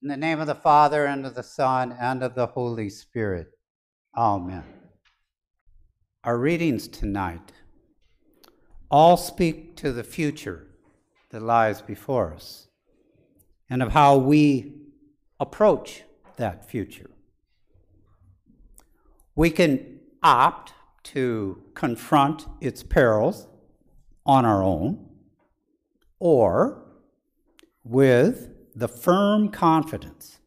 In the name of the Father, and of the Son, and of the Holy Spirit. Amen. Our readings tonight all speak to the future that lies before us and of how we approach that future. We can opt to confront its perils on our own or with the firm confidence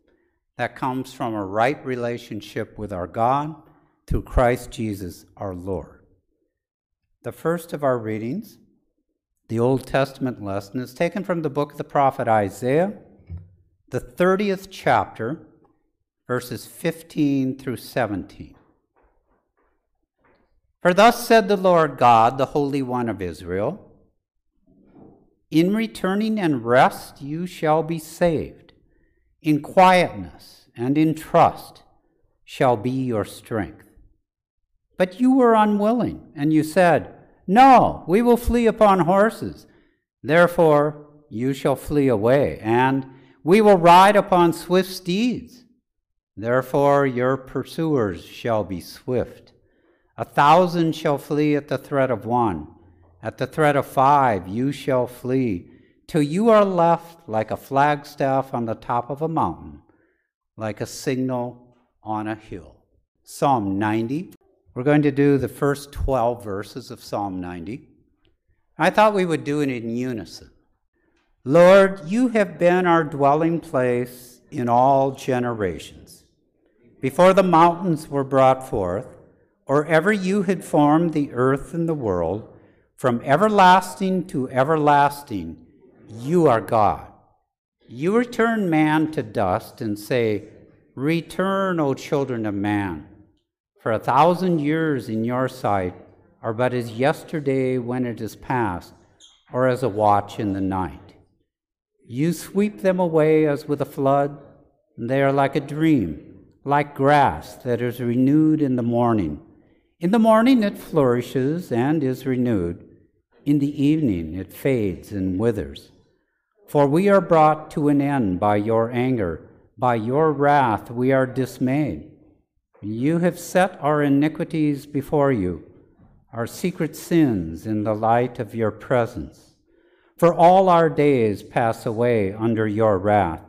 that comes from a right relationship with our God through Christ Jesus our Lord. The first of our readings, the Old Testament lesson, is taken from the book of the prophet Isaiah, the 30th chapter, verses 15 through 17. For thus said the Lord God, the Holy One of Israel In returning and rest you shall be saved, in quietness and in trust shall be your strength. But you were unwilling, and you said, No, we will flee upon horses. Therefore you shall flee away, and we will ride upon swift steeds. Therefore your pursuers shall be swift. A thousand shall flee at the threat of one. At the threat of five, you shall flee, till you are left like a flagstaff on the top of a mountain, like a signal on a hill. Psalm 90. We're going to do the first 12 verses of Psalm 90. I thought we would do it in unison. Lord, you have been our dwelling place in all generations. Before the mountains were brought forth, or ever you had formed the earth and the world, from everlasting to everlasting, you are God. You return man to dust and say, Return, O children of man. For a thousand years in your sight are but as yesterday when it is past, or as a watch in the night. You sweep them away as with a flood, and they are like a dream, like grass that is renewed in the morning. In the morning it flourishes and is renewed. In the evening it fades and withers. For we are brought to an end by your anger. By your wrath we are dismayed. You have set our iniquities before you, our secret sins in the light of your presence. For all our days pass away under your wrath.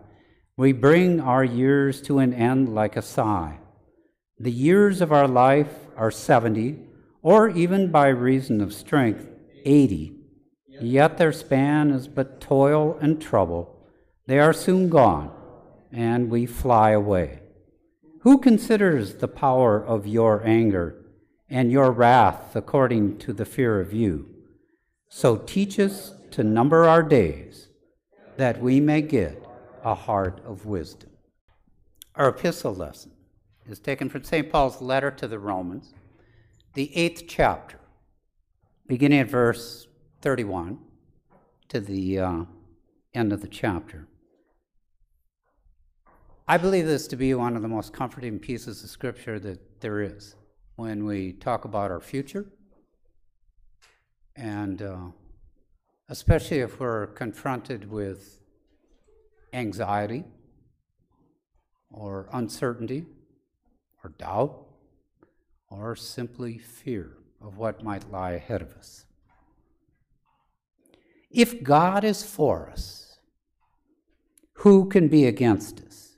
We bring our years to an end like a sigh. The years of our life are 70, or even by reason of strength, 80. Yet their span is but toil and trouble. They are soon gone, and we fly away. Who considers the power of your anger and your wrath according to the fear of you? So teach us to number our days, that we may get a heart of wisdom. Our epistle lesson is taken from St. Paul's letter to the Romans, the eighth chapter, beginning at verse 31 to the uh, end of the chapter. I believe this to be one of the most comforting pieces of scripture that there is when we talk about our future, and uh, especially if we're confronted with anxiety or uncertainty or doubt, or simply fear of what might lie ahead of us. If God is for us, who can be against us?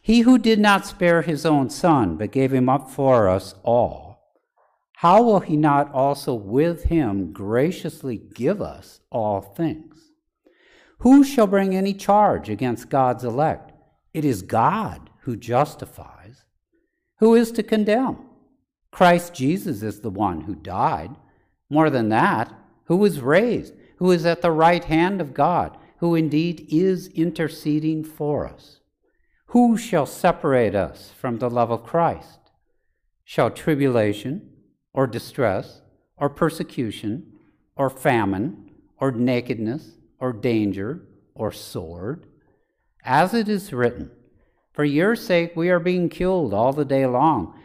He who did not spare his own son, but gave him up for us all, how will he not also with him graciously give us all things? Who shall bring any charge against God's elect? It is God who justifies. Who is to condemn? Christ Jesus is the one who died. More than that, who was raised, who is at the right hand of God, who indeed is interceding for us. Who shall separate us from the love of Christ? Shall tribulation, or distress, or persecution, or famine, or nakedness, or danger, or sword? As it is written, for your sake, we are being killed all the day long.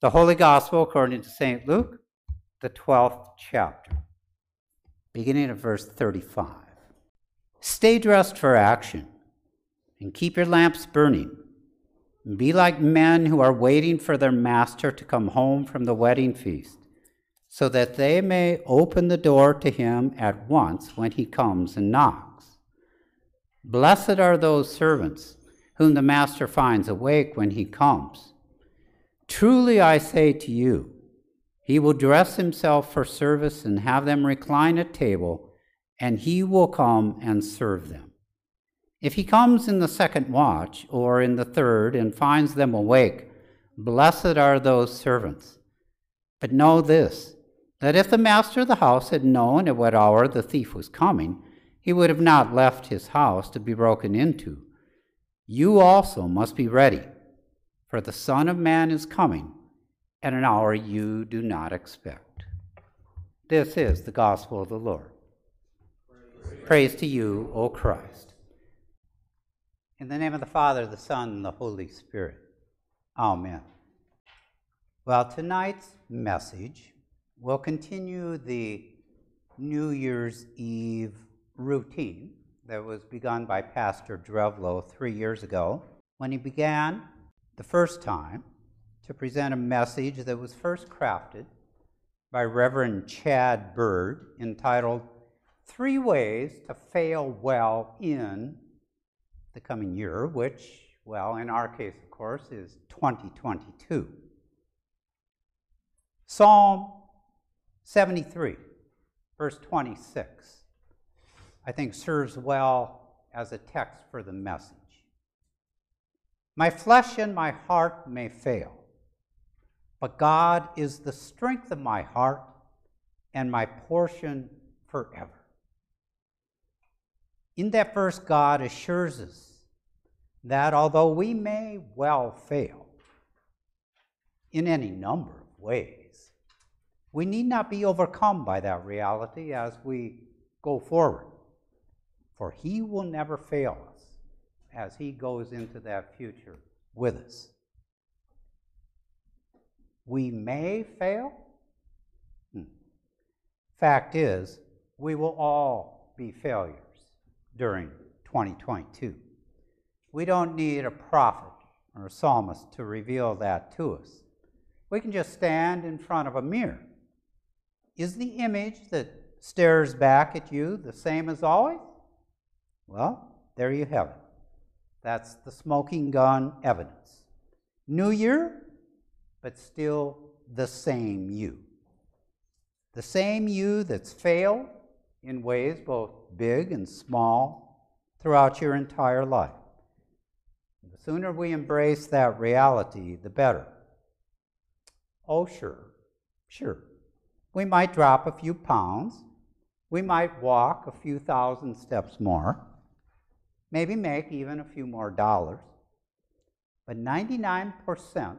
The Holy Gospel according to St. Luke, the 12th chapter, beginning at verse 35. Stay dressed for action and keep your lamps burning. And be like men who are waiting for their master to come home from the wedding feast, so that they may open the door to him at once when he comes and knocks. Blessed are those servants whom the master finds awake when he comes. Truly I say to you, he will dress himself for service and have them recline at table, and he will come and serve them. If he comes in the second watch or in the third and finds them awake, blessed are those servants. But know this that if the master of the house had known at what hour the thief was coming, he would have not left his house to be broken into. You also must be ready, for the Son of Man is coming at an hour you do not expect. This is the gospel of the Lord. Praise, Praise to you, O Christ. In the name of the Father, the Son, and the Holy Spirit. Amen. Well, tonight's message will continue the New Year's Eve routine that was begun by Pastor Drevlo three years ago when he began the first time to present a message that was first crafted by Reverend Chad Bird entitled Three Ways to Fail Well in the Coming Year, which, well, in our case, of course, is 2022. Psalm 73, verse 26 I think serves well as a text for the message. My flesh and my heart may fail, but God is the strength of my heart and my portion forever. In that verse, God assures us that although we may well fail in any number of ways, we need not be overcome by that reality as we go forward for he will never fail us as he goes into that future with us. We may fail. Hmm. Fact is, we will all be failures during 2022. We don't need a prophet or a psalmist to reveal that to us. We can just stand in front of a mirror. Is the image that stares back at you the same as always? Well, there you have it. That's the smoking gun evidence. New year, but still the same you. The same you that's failed in ways both big and small throughout your entire life. The sooner we embrace that reality, the better. Oh, sure, sure. We might drop a few pounds. We might walk a few thousand steps more maybe make even a few more dollars. But 99%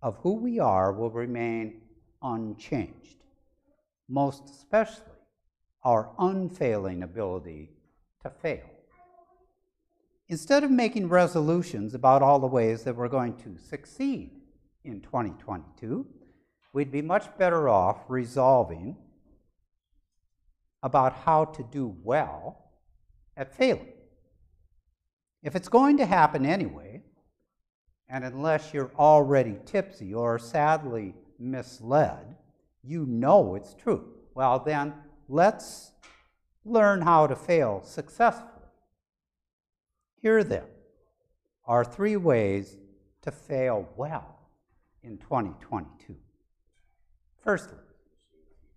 of who we are will remain unchanged, most especially our unfailing ability to fail. Instead of making resolutions about all the ways that we're going to succeed in 2022, we'd be much better off resolving about how to do well at failing. If it's going to happen anyway, and unless you're already tipsy or sadly misled, you know it's true. Well, then let's learn how to fail successfully. Here, then, are three ways to fail well in 2022. Firstly,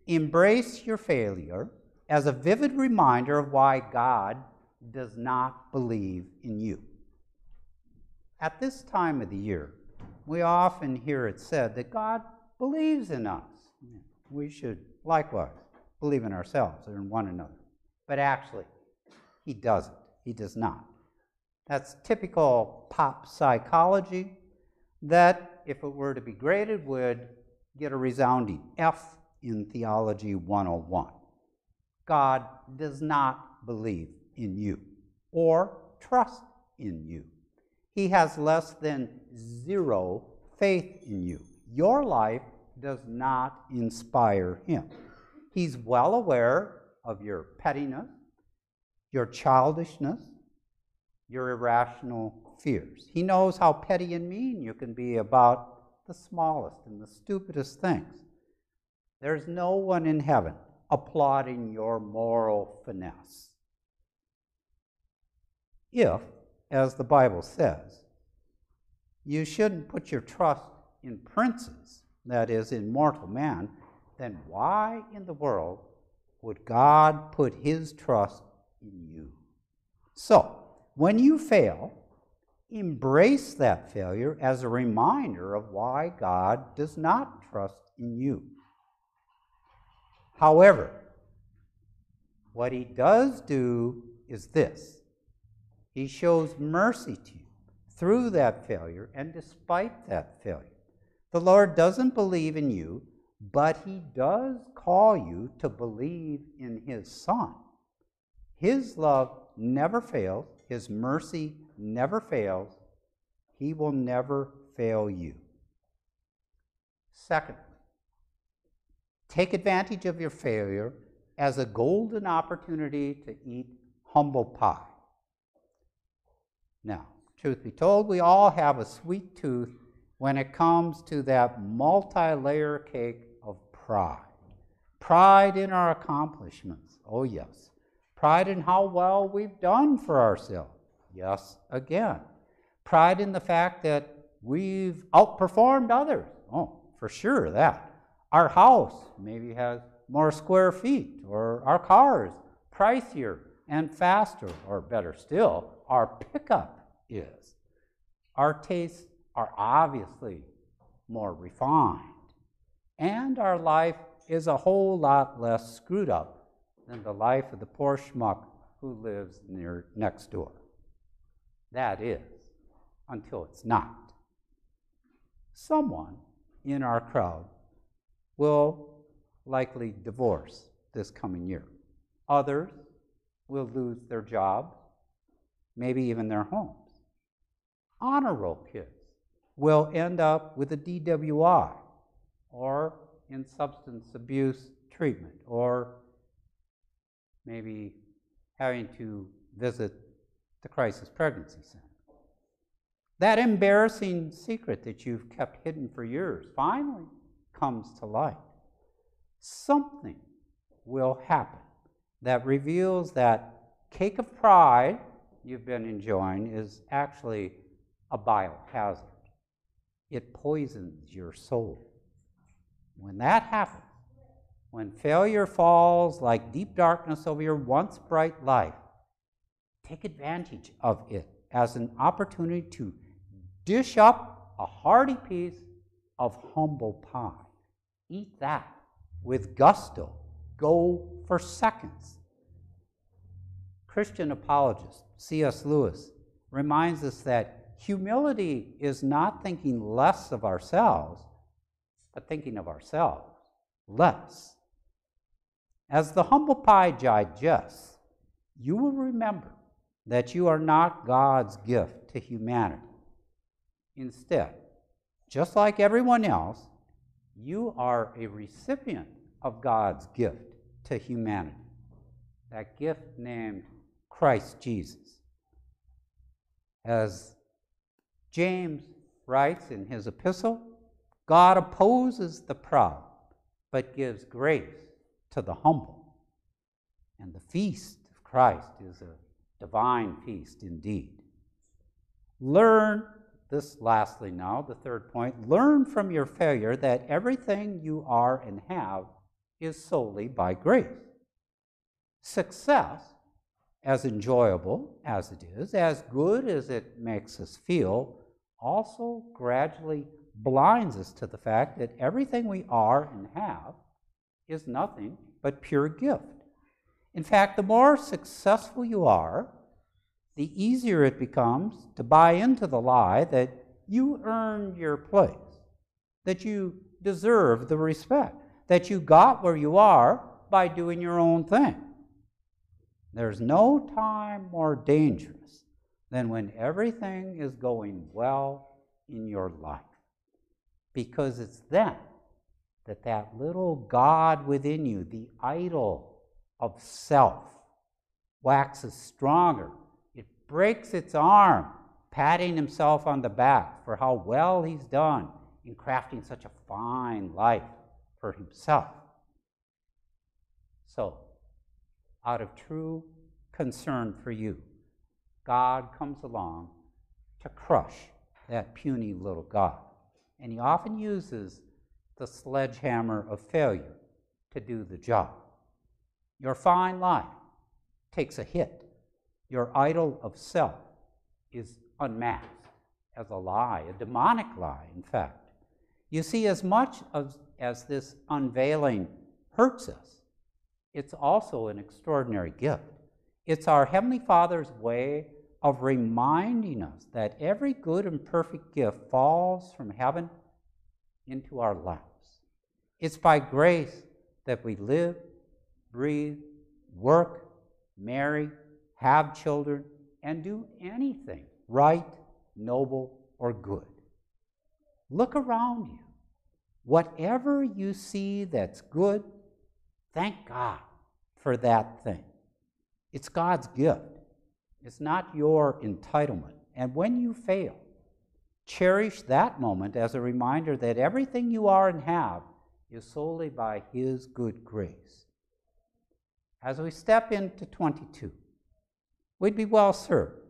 embrace your failure as a vivid reminder of why God does not believe in you. At this time of the year, we often hear it said that God believes in us. We should likewise believe in ourselves and in one another. But actually, He doesn't. he does not. That's typical pop psychology that, if it were to be graded, would get a resounding F in Theology 101. God does not believe in you or trust in you. He has less than zero faith in you. Your life does not inspire him. He's well aware of your pettiness, your childishness, your irrational fears. He knows how petty and mean you can be about the smallest and the stupidest things. There's no one in heaven applauding your moral finesse. If, as the Bible says, you shouldn't put your trust in princes, that is, in mortal man, then why in the world would God put his trust in you? So, when you fail, embrace that failure as a reminder of why God does not trust in you. However, what he does do is this he shows mercy to you through that failure and despite that failure. The Lord doesn't believe in you, but he does call you to believe in his Son. His love never fails, his mercy never fails. He will never fail you. Second, take advantage of your failure as a golden opportunity to eat humble pie. Now, truth be told, we all have a sweet tooth when it comes to that multi layer cake of pride. Pride in our accomplishments. Oh, yes. Pride in how well we've done for ourselves. Yes, again. Pride in the fact that we've outperformed others. Oh, for sure, that. Our house maybe has more square feet, or our cars pricier and faster, or better still, our pickup is. Our tastes are obviously more refined, and our life is a whole lot less screwed up than the life of the poor schmuck who lives near next door. That is, until it's not. Someone in our crowd will likely divorce this coming year. Others will lose their jobs, maybe even their homes. Honor roll kids will end up with a DWI or in substance abuse treatment or maybe having to visit the crisis pregnancy center. That embarrassing secret that you've kept hidden for years finally comes to light. Something will happen that reveals that cake of pride you've been enjoying is actually a biohazard. It poisons your soul. When that happens, when failure falls like deep darkness over your once bright life, take advantage of it as an opportunity to dish up a hearty piece of humble pie. Eat that with gusto. Go for seconds. Christian apologist C.S. Lewis reminds us that humility is not thinking less of ourselves, but thinking of ourselves less. As the humble pie digests, you will remember that you are not God's gift to humanity. Instead, just like everyone else, you are a recipient of God's gift to humanity. That gift named Christ Jesus. As James writes in his epistle, God opposes the proud, but gives grace to the humble. And the feast of Christ is a divine feast indeed. Learn this lastly now, the third point learn from your failure that everything you are and have is solely by grace. Success, as enjoyable as it is, as good as it makes us feel, also gradually blinds us to the fact that everything we are and have is nothing but pure gift. In fact, the more successful you are, the easier it becomes to buy into the lie that you earned your place, that you deserve the respect, that you got where you are by doing your own thing. There's no time more dangerous than when everything is going well in your life. Because it's then that that little God within you, the idol of self, waxes stronger. It breaks its arm, patting himself on the back for how well he's done in crafting such a fine life for himself. So, out of true concern for you, God comes along to crush that puny little God. And he often uses the sledgehammer of failure to do the job. Your fine life takes a hit. Your idol of self is unmasked as a lie, a demonic lie, in fact. You see, as much as, as this unveiling hurts us, it's also an extraordinary gift. It's our Heavenly Father's way of reminding us that every good and perfect gift falls from heaven into our lives. It's by grace that we live, breathe, work, marry, have children, and do anything right, noble, or good. Look around you. Whatever you see that's good, thank God for that thing. It's God's gift, it's not your entitlement. And when you fail, cherish that moment as a reminder that everything you are and have is solely by His good grace. As we step into 22, we'd be well served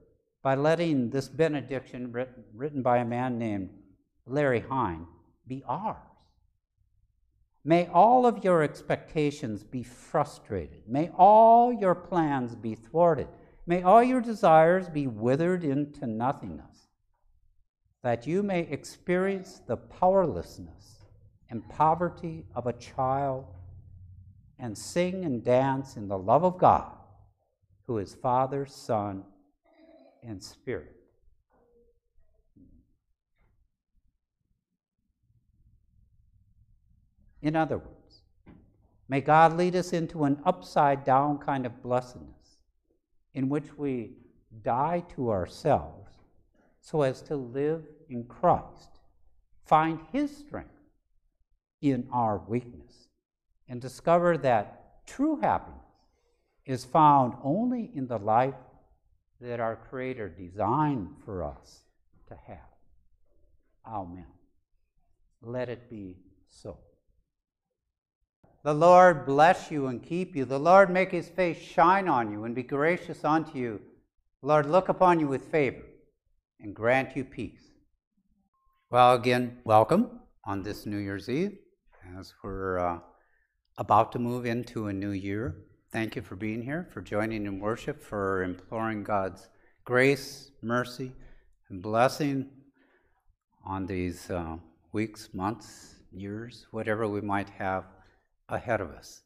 by letting this benediction written, written by a man named Larry Hein be ours. May all of your expectations be frustrated. May all your plans be thwarted. May all your desires be withered into nothingness, that you may experience the powerlessness and poverty of a child and sing and dance in the love of God, who is Father, Son, and Spirit. In other words, may God lead us into an upside down kind of blessedness in which we die to ourselves so as to live in Christ, find His strength in our weakness, and discover that true happiness is found only in the life that our Creator designed for us to have. Amen. Let it be so. The Lord bless you and keep you. The Lord make his face shine on you and be gracious unto you. The Lord look upon you with favor and grant you peace. Well, again, welcome on this New Year's Eve as we're uh, about to move into a new year. Thank you for being here, for joining in worship, for imploring God's grace, mercy, and blessing on these uh, weeks, months, years, whatever we might have ahead of us.